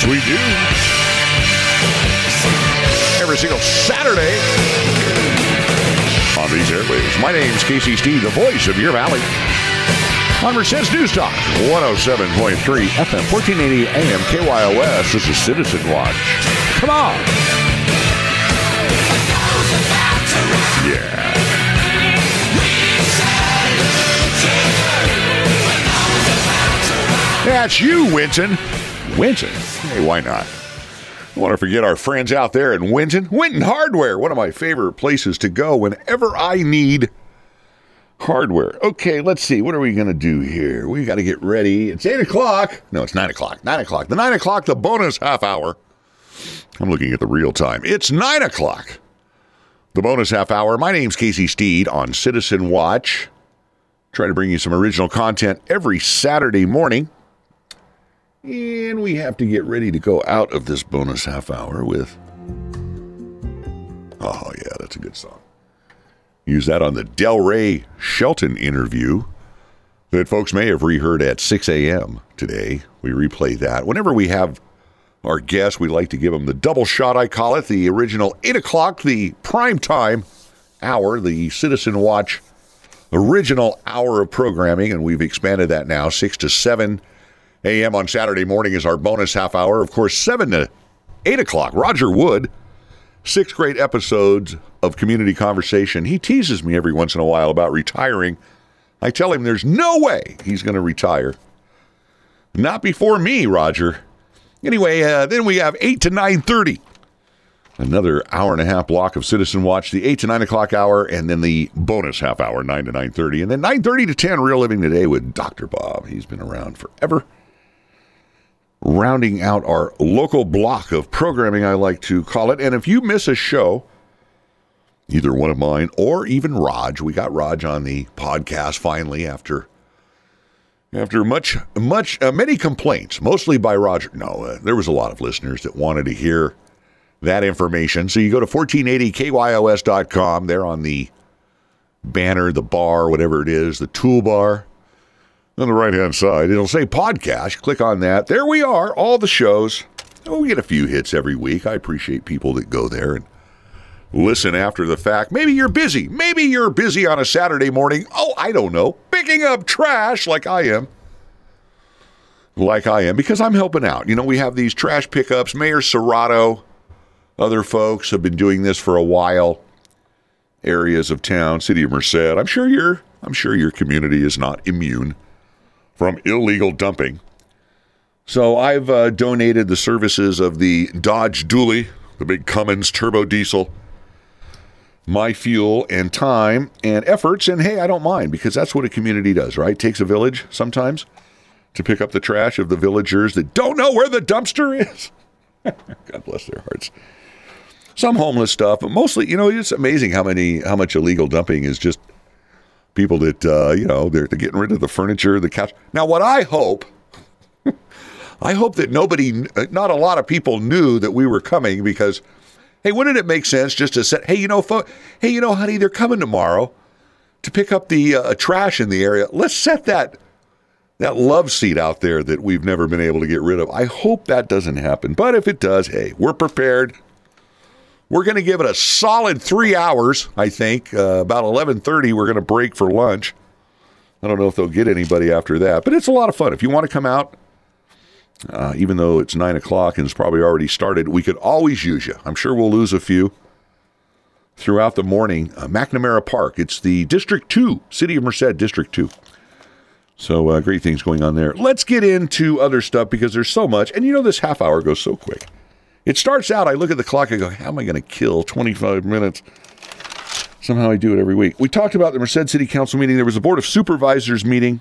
Yes, we do. Every single Saturday on these airwaves. My name's Casey Steed, the voice of your valley. On Merced's News Talk, 107.3 FM, 1480 AM, KYOS. This is Citizen Watch. Come on. Yeah. That's you, Winton. Winton. Hey, why not? I want to forget our friends out there in Winton. Winton Hardware, one of my favorite places to go whenever I need hardware. Okay, let's see. What are we going to do here? We got to get ready. It's 8 o'clock. No, it's 9 o'clock. 9 o'clock. The 9 o'clock, the bonus half hour. I'm looking at the real time. It's 9 o'clock. The bonus half hour. My name's Casey Steed on Citizen Watch. Try to bring you some original content every Saturday morning. And we have to get ready to go out of this bonus half hour with. Oh, yeah, that's a good song. Use that on the Del Rey Shelton interview that folks may have reheard at 6 a.m. today. We replay that. Whenever we have our guests, we like to give them the double shot, I call it, the original 8 o'clock, the prime time hour, the Citizen Watch original hour of programming, and we've expanded that now, 6 to 7 a.m. on Saturday morning is our bonus half hour. Of course, 7 to 8 o'clock. Roger Wood, six great episodes of community conversation. He teases me every once in a while about retiring. I tell him there's no way he's going to retire. Not before me, Roger. Anyway, uh, then we have 8 to 9.30. Another hour and a half block of Citizen Watch, the 8 to 9 o'clock hour, and then the bonus half hour, 9 to 9.30. And then 9.30 to 10, Real Living Today with Dr. Bob. He's been around forever rounding out our local block of programming, I like to call it. And if you miss a show, either one of mine or even Raj, we got Raj on the podcast finally after after much much uh, many complaints, mostly by Roger. No, uh, there was a lot of listeners that wanted to hear that information. So you go to 1480kyos.com. There on the banner, the bar, whatever it is, the toolbar on the right hand side. It'll say podcast. Click on that. There we are, all the shows. Oh, we get a few hits every week. I appreciate people that go there and listen after the fact. Maybe you're busy. Maybe you're busy on a Saturday morning. Oh, I don't know. Picking up trash like I am. Like I am, because I'm helping out. You know, we have these trash pickups. Mayor Serratto, other folks have been doing this for a while. Areas of town, city of Merced. I'm sure your I'm sure your community is not immune from illegal dumping. So I've uh, donated the services of the Dodge Dually, the big Cummins turbo diesel, my fuel and time and efforts. And hey, I don't mind because that's what a community does, right? Takes a village sometimes to pick up the trash of the villagers that don't know where the dumpster is. God bless their hearts. Some homeless stuff, but mostly, you know, it's amazing how many how much illegal dumping is just people that uh, you know they're, they're getting rid of the furniture, the couch. Now, what I hope, I hope that nobody, not a lot of people knew that we were coming because, hey, wouldn't it make sense just to say, hey, you know, fo- hey, you know, honey, they're coming tomorrow to pick up the uh, trash in the area. Let's set that that love seat out there that we've never been able to get rid of. I hope that doesn't happen, but if it does, hey, we're prepared. We're going to give it a solid three hours. I think uh, about eleven thirty. We're going to break for lunch. I don't know if they'll get anybody after that, but it's a lot of fun. If you want to come out, uh, even though it's nine o'clock and it's probably already started, we could always use you. I'm sure we'll lose a few throughout the morning. Uh, McNamara Park. It's the District Two, City of Merced District Two. So uh, great things going on there. Let's get into other stuff because there's so much, and you know this half hour goes so quick. It starts out, I look at the clock, I go, how am I going to kill 25 minutes? Somehow I do it every week. We talked about the Merced City Council meeting. There was a Board of Supervisors meeting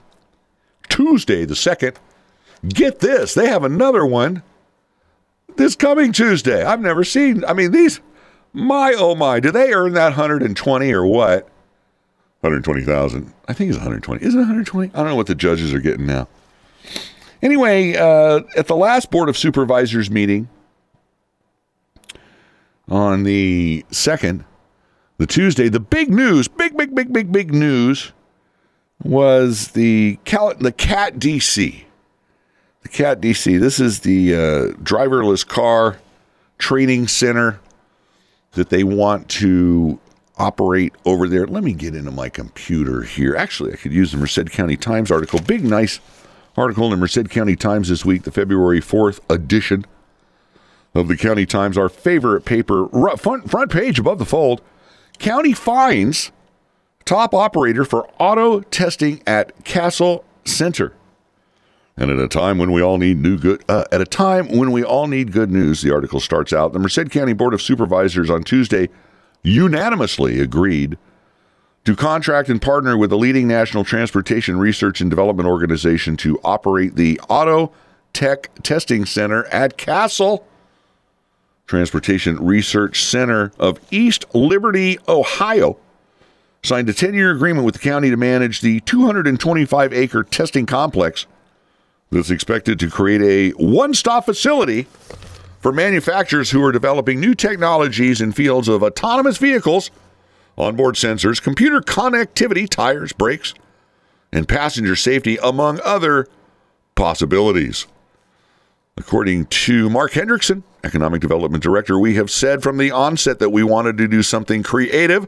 Tuesday, the 2nd. Get this, they have another one this coming Tuesday. I've never seen, I mean, these, my oh my, do they earn that 120 or what? 120,000. I think it's 120. Is it 120? I don't know what the judges are getting now. Anyway, uh, at the last Board of Supervisors meeting, on the 2nd, the Tuesday, the big news, big, big, big, big, big news was the, Cal- the CAT DC, the CAT DC. This is the uh, driverless car training center that they want to operate over there. Let me get into my computer here. Actually, I could use the Merced County Times article. Big, nice article in the Merced County Times this week, the February 4th edition of the County Times, our favorite paper, front, front page above the fold. County finds top operator for auto testing at Castle Center. And at a time when we all need new good, uh, at a time when we all need good news, the article starts out. The Merced County Board of Supervisors on Tuesday unanimously agreed to contract and partner with a leading national transportation research and development organization to operate the Auto Tech Testing Center at Castle Transportation Research Center of East Liberty, Ohio. Signed a 10 year agreement with the county to manage the 225 acre testing complex that's expected to create a one stop facility for manufacturers who are developing new technologies in fields of autonomous vehicles, onboard sensors, computer connectivity, tires, brakes, and passenger safety, among other possibilities. According to Mark Hendrickson, Economic Development Director, we have said from the onset that we wanted to do something creative,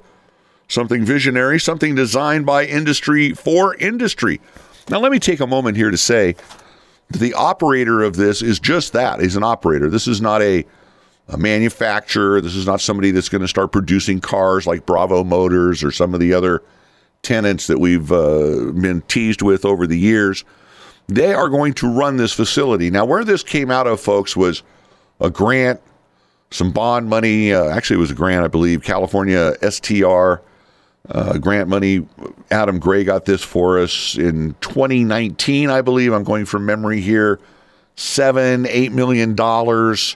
something visionary, something designed by industry for industry. Now, let me take a moment here to say the operator of this is just that. He's an operator. This is not a, a manufacturer. This is not somebody that's going to start producing cars like Bravo Motors or some of the other tenants that we've uh, been teased with over the years. They are going to run this facility. Now, where this came out of, folks, was a grant, some bond money. Uh, actually, it was a grant, I believe, California STR uh, grant money. Adam Gray got this for us in 2019, I believe. I'm going from memory here. Seven, eight million dollars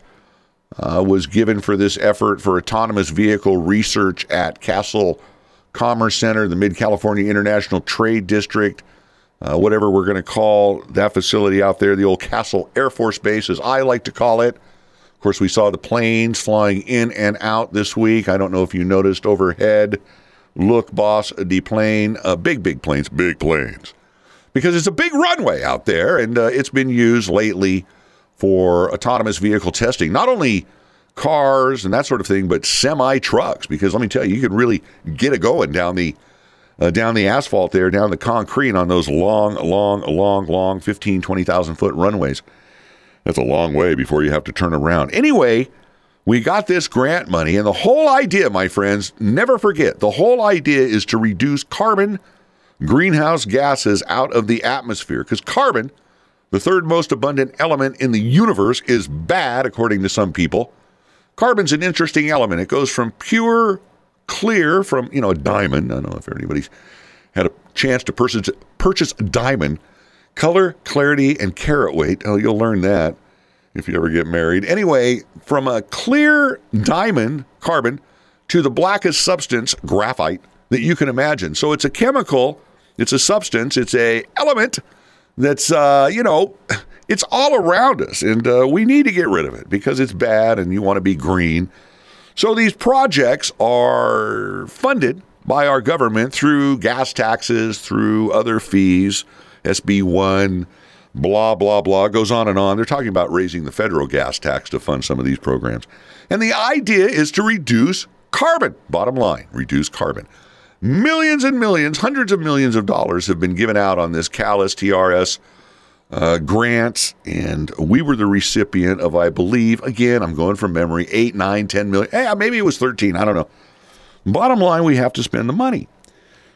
uh, was given for this effort for autonomous vehicle research at Castle Commerce Center, the Mid California International Trade District, uh, whatever we're going to call that facility out there, the old Castle Air Force Base, as I like to call it. Of course, we saw the planes flying in and out this week. I don't know if you noticed overhead look, boss, the plane, uh, big, big planes, big planes, because it's a big runway out there, and uh, it's been used lately for autonomous vehicle testing. Not only cars and that sort of thing, but semi trucks. Because let me tell you, you can really get it going down the uh, down the asphalt there, down the concrete on those long, long, long, long 15, 20,000 foot runways. That's a long way before you have to turn around. Anyway, we got this grant money, and the whole idea, my friends, never forget, the whole idea is to reduce carbon greenhouse gases out of the atmosphere because carbon, the third most abundant element in the universe, is bad, according to some people. Carbon's an interesting element. It goes from pure clear from, you know, a diamond. I don't know if anybody's had a chance to purchase, purchase a diamond. Color, clarity, and carat weight. Oh, you'll learn that if you ever get married. Anyway, from a clear diamond, carbon, to the blackest substance, graphite, that you can imagine. So it's a chemical, it's a substance, it's a element that's, uh, you know, it's all around us. And uh, we need to get rid of it because it's bad and you want to be green. So these projects are funded by our government through gas taxes, through other fees, SB 1 blah, blah, blah, goes on and on. They're talking about raising the federal gas tax to fund some of these programs. And the idea is to reduce carbon. Bottom line, reduce carbon. Millions and millions, hundreds of millions of dollars have been given out on this CalSTRS TRS uh, grants, and we were the recipient of, I believe, again, I'm going from memory, eight, nine, ten million. Hey, maybe it was 13. I don't know. Bottom line, we have to spend the money.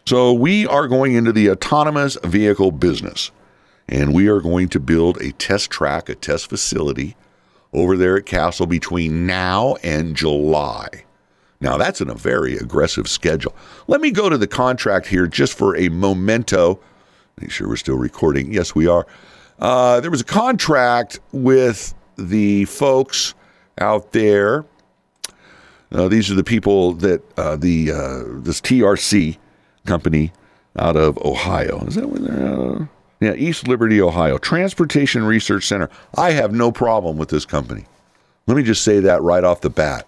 So we are going into the autonomous vehicle business and we are going to build a test track, a test facility over there at Castle between now and July. Now, that's in a very aggressive schedule. Let me go to the contract here just for a memento. Make sure we're still recording. Yes, we are. Uh, there was a contract with the folks out there. Uh, these are the people that uh, the uh, this TRC company out of Ohio. Is that where they're? Yeah, East Liberty, Ohio. Transportation Research Center. I have no problem with this company. Let me just say that right off the bat.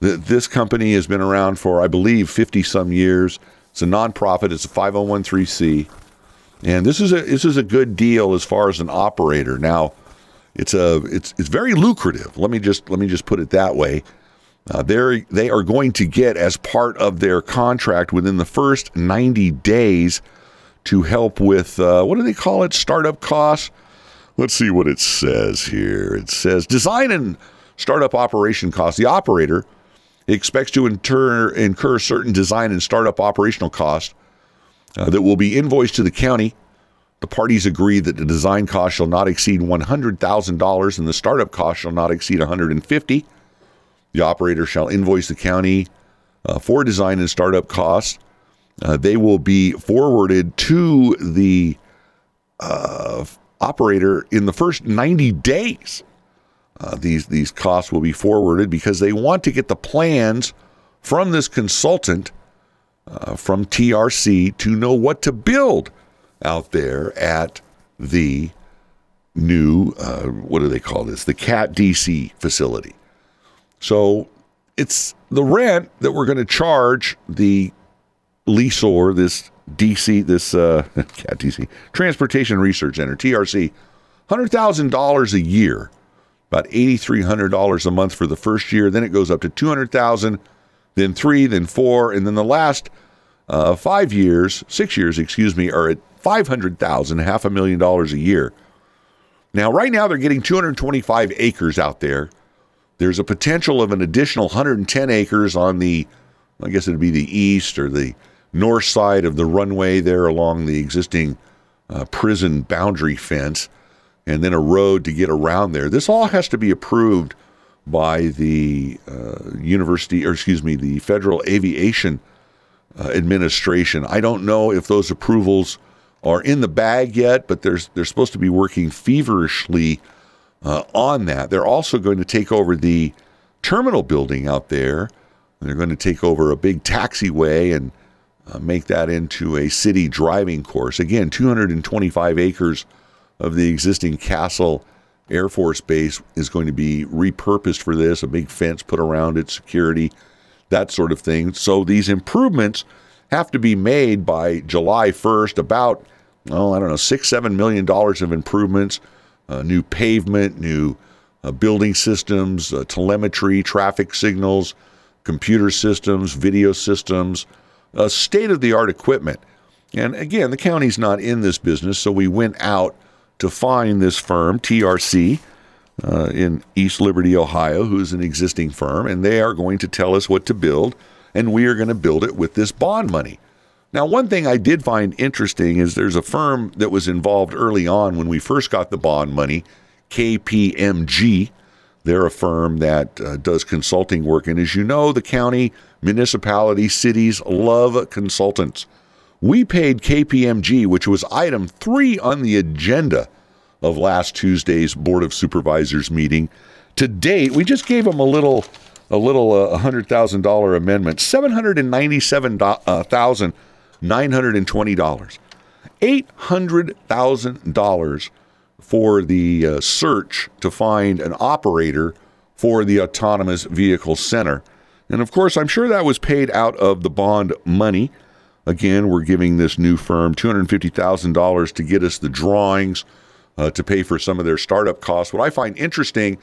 This company has been around for, I believe, 50 some years. It's a nonprofit, it's a 5013C. And this is a this is a good deal as far as an operator. Now, it's a it's it's very lucrative. Let me just let me just put it that way. Uh, they they are going to get as part of their contract within the first 90 days to help with uh, what do they call it startup costs. Let's see what it says here. It says design and startup operation costs. The operator expects to incur, incur certain design and startup operational costs uh, that will be invoiced to the county. The parties agree that the design cost shall not exceed $100,000 and the startup cost shall not exceed 150. The operator shall invoice the county uh, for design and startup costs. Uh, they will be forwarded to the uh, operator in the first 90 days. Uh, these these costs will be forwarded because they want to get the plans from this consultant uh, from TRC to know what to build out there at the new uh, what do they call this? The cat dc facility. So it's the rent that we're going to charge the leaseor this dc this uh, cat dc transportation research center trc $100000 a year about $8300 a month for the first year then it goes up to 200000 then three then four and then the last uh, five years six years excuse me are at 500,000, half a million dollars a year. Now, right now, they're getting 225 acres out there. There's a potential of an additional 110 acres on the, I guess it'd be the east or the north side of the runway there along the existing uh, prison boundary fence, and then a road to get around there. This all has to be approved by the uh, university, or excuse me, the Federal Aviation uh, Administration. I don't know if those approvals are in the bag yet, but there's they're supposed to be working feverishly uh, on that. They're also going to take over the terminal building out there. They're going to take over a big taxiway and uh, make that into a city driving course. Again, 225 acres of the existing Castle Air Force Base is going to be repurposed for this, a big fence put around it, security, that sort of thing. So these improvements have to be made by July 1st, about, oh, I don't know, six, seven million dollars of improvements, uh, new pavement, new uh, building systems, uh, telemetry, traffic signals, computer systems, video systems, uh, state of the art equipment. And again, the county's not in this business, so we went out to find this firm, TRC. Uh, in East Liberty, Ohio, who's an existing firm, and they are going to tell us what to build and we are going to build it with this bond money. Now, one thing I did find interesting is there's a firm that was involved early on when we first got the bond money, KPMG. They're a firm that uh, does consulting work. And as you know, the county, municipalities, cities love consultants. We paid KPMG, which was item three on the agenda of last Tuesday's Board of Supervisors meeting. To date, we just gave them a little a little uh, $100,000 amendment, $797,920. $800,000 for the uh, search to find an operator for the Autonomous Vehicle Center. And of course, I'm sure that was paid out of the bond money. Again, we're giving this new firm $250,000 to get us the drawings uh, to pay for some of their startup costs. What I find interesting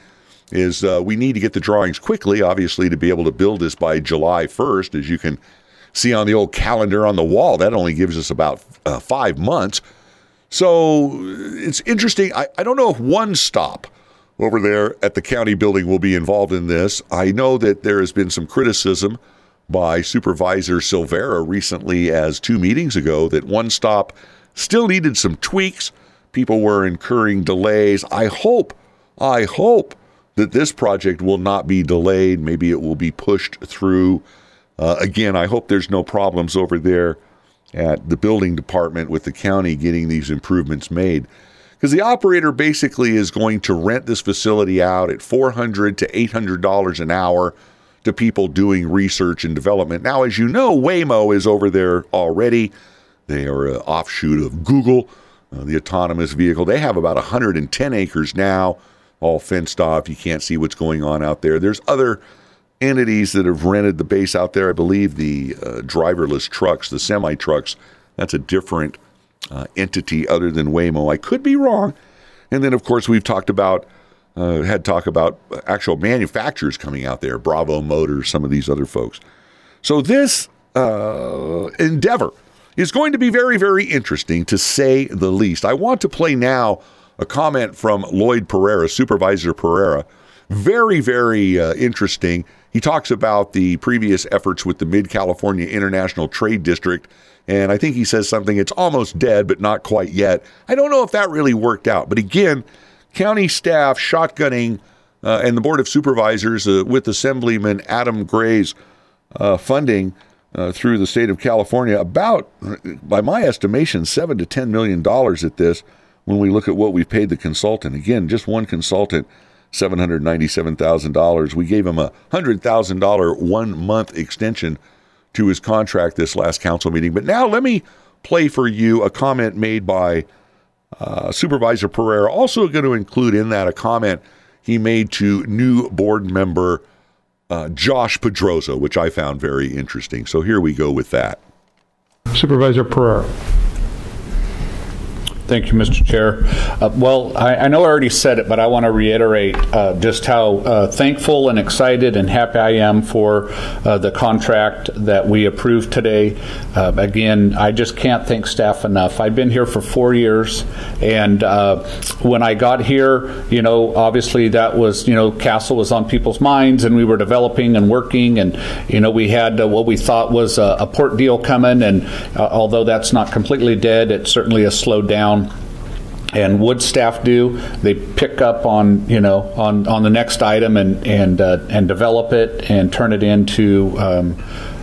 is uh, we need to get the drawings quickly, obviously, to be able to build this by July 1st. As you can see on the old calendar on the wall, that only gives us about uh, five months. So it's interesting. I, I don't know if one stop over there at the county building will be involved in this. I know that there has been some criticism by Supervisor Silveira recently, as two meetings ago, that one stop still needed some tweaks. People were incurring delays. I hope, I hope that this project will not be delayed. Maybe it will be pushed through. Uh, again, I hope there's no problems over there at the building department with the county getting these improvements made. Because the operator basically is going to rent this facility out at 400 to $800 an hour to people doing research and development. Now, as you know, Waymo is over there already. They are an offshoot of Google, uh, the autonomous vehicle. They have about 110 acres now all fenced off. You can't see what's going on out there. There's other entities that have rented the base out there. I believe the uh, driverless trucks, the semi trucks, that's a different uh, entity other than Waymo. I could be wrong. And then, of course, we've talked about uh, had talk about actual manufacturers coming out there, Bravo Motors, some of these other folks. So this uh, endeavor is going to be very, very interesting to say the least. I want to play now a comment from Lloyd Pareira, Supervisor Pareira. Very, very uh, interesting. He talks about the previous efforts with the Mid California International Trade District. And I think he says something, it's almost dead, but not quite yet. I don't know if that really worked out. But again, county staff shotgunning uh, and the Board of Supervisors uh, with Assemblyman Adam Gray's uh, funding uh, through the state of California about, by my estimation, seven to ten million dollars at this. When we look at what we've paid the consultant, again, just one consultant, seven hundred ninety-seven thousand dollars. We gave him a hundred thousand dollar one-month extension to his contract this last council meeting. But now let me play for you a comment made by uh, Supervisor Pareira. Also, going to include in that a comment he made to new board member uh, Josh Pedroza, which I found very interesting. So here we go with that. Supervisor Pareira. Thank you, Mr. Chair. Uh, well, I, I, know I already said it, but I want to reiterate uh, just how uh, thankful and excited and happy I am for uh, the contract that we approved today. Uh, again, I just can't thank staff enough. I've been here for four years, and uh, when I got here, you know, obviously that was, you know, Castle was on people's minds, and we were developing and working, and you know, we had what we thought was a, a port deal coming, and although that's not completely dead, it certainly has slowed down down and wood staff do. They pick up on you know on on the next item and and uh, and develop it and turn it into um,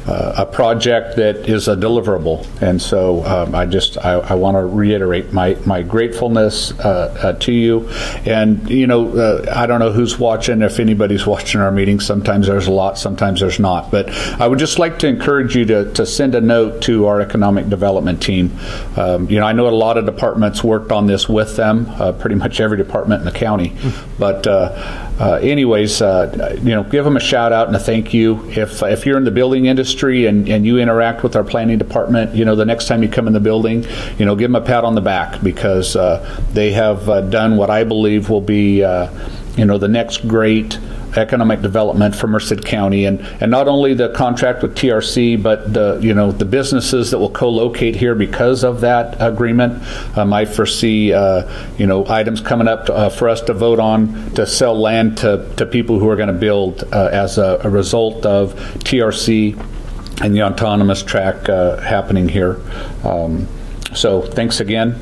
a project that is a deliverable. And so um, I just I, I want to reiterate my my gratefulness uh, uh, to you. And you know uh, I don't know who's watching if anybody's watching our meeting. Sometimes there's a lot, sometimes there's not. But I would just like to encourage you to to send a note to our economic development team. Um, you know I know a lot of departments worked on this with them. Uh, pretty much every department in the county. But uh, anyways, you know give them a shout out and a thank you. If if you're in the building industry industry and, and you interact with our planning department, you know, the next time you come in the building, you know, give them a pat on the back because uh, they have uh, done what I believe will be, uh, you know, the next great economic development for Merced County, and, and not only the contract with TRC, but the you know the businesses that will co-locate here because of that agreement. Um, I foresee uh, you know items coming up to, uh, for us to vote on to sell land to, to people who are going to build uh, as a, a, result of TRC and the autonomous track uh, happening here. Um, so thanks again.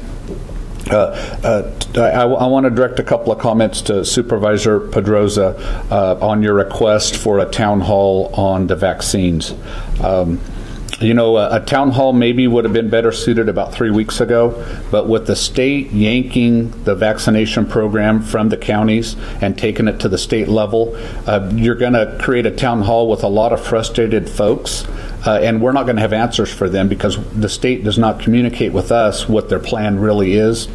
Uh, uh, I, I, want to direct a couple of comments to Supervisor Pedroza uh, on your request for a town hall on the vaccines. Um, you know, a, a, town hall maybe would have been better suited about three weeks ago, but with the state yanking the vaccination program from the counties and taking it to the state level, uh, you're going to create a town hall with a lot of frustrated folks. Uh, and we're not going to have answers for them because the state does not communicate with us what their plan really is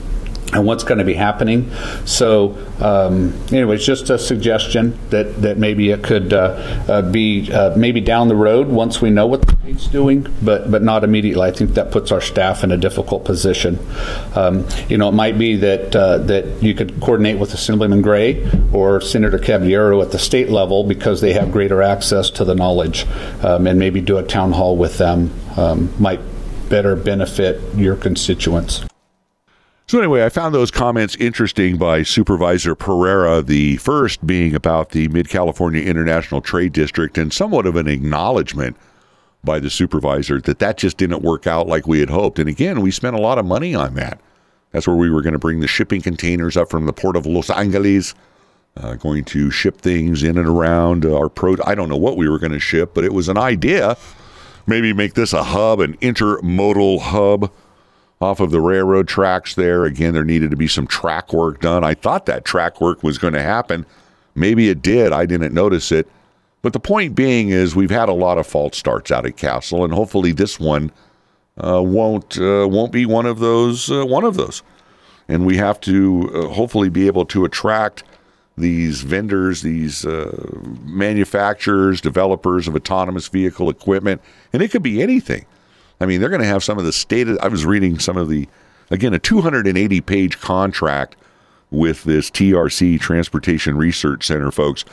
and what's going to be happening. So, um, anyways, just a suggestion that, that maybe it could uh, uh, be uh, maybe down the road once we know what state's doing, but but not immediately. I think that puts our staff in a difficult position. Um, you know, it might be that uh, that you could coordinate with Assemblyman Gray or Senator Caballero at the state level because they have greater access to the knowledge, um, and maybe do a town hall with them um, might better benefit your constituents. So, anyway, I found those comments interesting by Supervisor Pareira, the first being about the Mid California International Trade District, and somewhat of an acknowledgement by the supervisor that that just didn't work out like we had hoped. And again, we spent a lot of money on that. That's where we were going to bring the shipping containers up from the port of Los Angeles, uh, going to ship things in and around our pro. I don't know what we were going to ship, but it was an idea. Maybe make this a hub, an intermodal hub off of the railroad tracks there. Again, there needed to be some track work done. I thought that track work was going to happen. Maybe it did. I didn't notice it. But the point being is we've had a lot of false starts out at Castle, and hopefully this one uh, won't uh, won't be one of those uh, one of those. And we have to uh, hopefully be able to attract these vendors, these uh, manufacturers, developers of autonomous vehicle equipment, and it could be anything. I mean, they're going to have some of the state. I was reading some of the Again, a 280 page contract with this TRC Transportation Research Center, folks.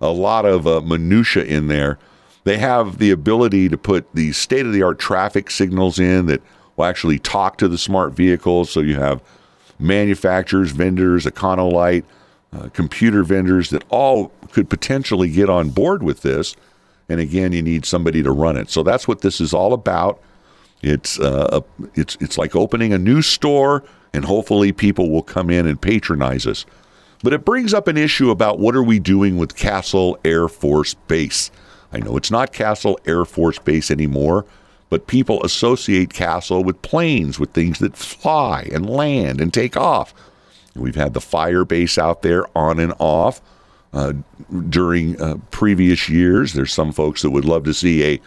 A lot of uh, minutia in there. They have the ability to put these state of the art traffic signals in that will actually talk to the smart vehicles. So you have manufacturers, vendors, Econolite, uh, computer vendors that all could potentially get on board with this. And again, you need somebody to run it. So that's what this is all about. It's uh, it's it's like opening a new store, and hopefully people will come in and patronize us. But it brings up an issue about what are we doing with Castle Air Force Base. I know it's not Castle Air Force Base anymore, but people associate Castle with planes, with things that fly and land and take off. We've had the fire base out there on and off uh, during uh, previous years. There's some folks that would love to see a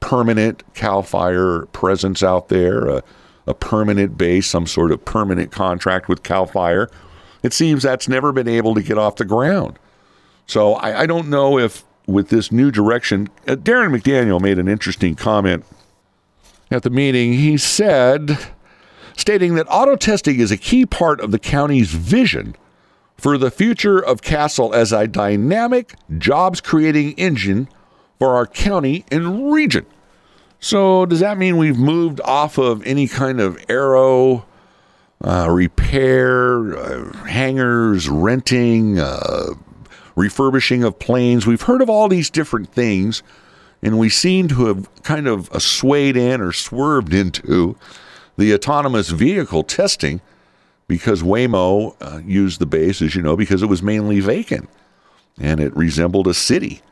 permanent CAL FIRE presence out there, a, a permanent base, some sort of permanent contract with CAL FIRE. It seems that's never been able to get off the ground. So I, I don't know if with this new direction, uh, Daron McDaniel made an interesting comment at the meeting. He said, stating that auto testing is a key part of the county's vision for the future of Castle as a dynamic, jobs creating engine for our county and region. So, does that mean we've moved off of any kind of aero uh, repair, uh, hangars, renting, uh, refurbishing of planes? We've heard of all these different things, and we seem to have kind of swayed in or swerved into the autonomous vehicle testing because Waymo uh, used the base, as you know, because it was mainly vacant and it resembled a city.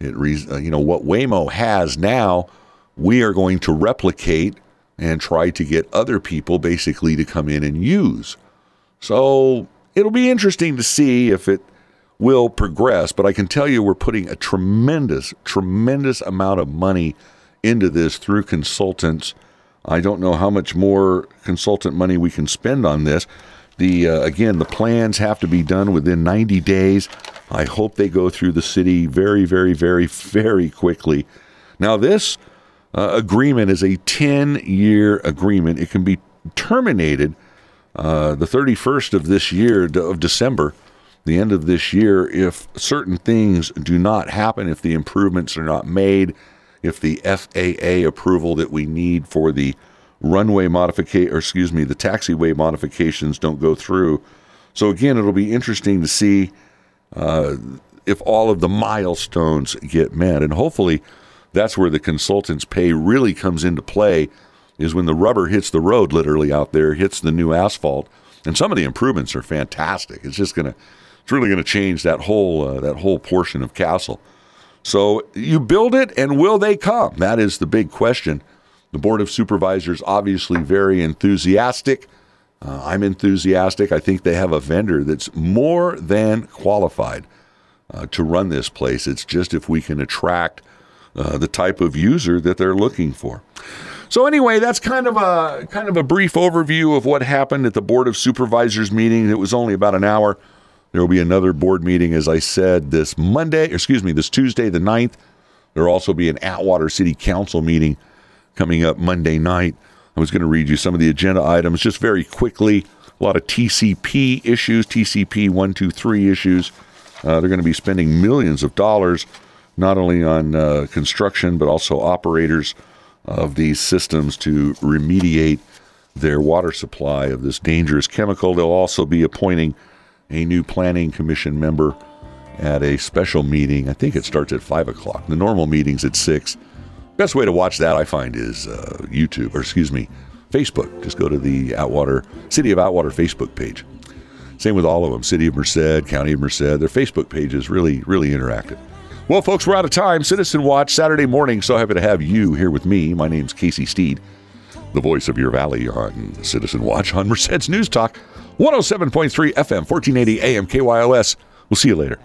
It, re- uh, you know, what Waymo has now, we are going to replicate and try to get other people basically to come in and use. So it'll be interesting to see if it will progress, but I can tell you we're putting a tremendous, tremendous amount of money into this through consultants I don't know how much more consultant money we can spend on this. The uh, again, the plans have to be done within 90 days. I hope they go through the city very, very, very, very quickly. Now, this uh, agreement is a 10 year agreement. It can be terminated uh, the 31st of this year, of December, the end of this year, if certain things do not happen, if the improvements are not made, if the FAA approval that we need for the runway modification, or excuse me, the taxiway modifications don't go through. So again, it'll be interesting to see uh, if all of the milestones get met, and hopefully, that's where the consultants' pay really comes into play. Is when the rubber hits the road, literally out there, hits the new asphalt, and some of the improvements are fantastic. It's just gonna, it's really gonna change that whole uh, that whole portion of Castle. So you build it, and will they come? That is the big question. The Board of Supervisors obviously very enthusiastic. Uh, I'm enthusiastic. I think they have a vendor that's more than qualified uh, to run this place. It's just if we can attract uh, the type of user that they're looking for. So anyway, that's kind of a kind of a brief overview of what happened at the Board of Supervisors meeting. It was only about an hour. There will be another board meeting, as I said, this Monday, excuse me, this Tuesday, the 9th. There will also be an Atwater City Council meeting coming up Monday night. I was going to read you some of the agenda items just very quickly. A lot of TCP issues, TCP 123 issues. Uh, they're going to be spending millions of dollars not only on uh, construction but also operators of these systems to remediate their water supply of this dangerous chemical. They'll also be appointing a new planning commission member at a special meeting. I think it starts at 5 o'clock. The normal meeting's at 6. Best way to watch that, I find, is uh, YouTube, or excuse me, Facebook. Just go to the Atwater, City of Atwater Facebook page. Same with all of them City of Merced, County of Merced. Their Facebook page is really, really interactive. Well, folks, we're out of time. Citizen Watch, Saturday morning. So happy to have you here with me. My name's Casey Steed, the voice of your valley on Citizen Watch on Merced's News Talk. 107.3 FM, 1480 AM KYOS. We'll see you later.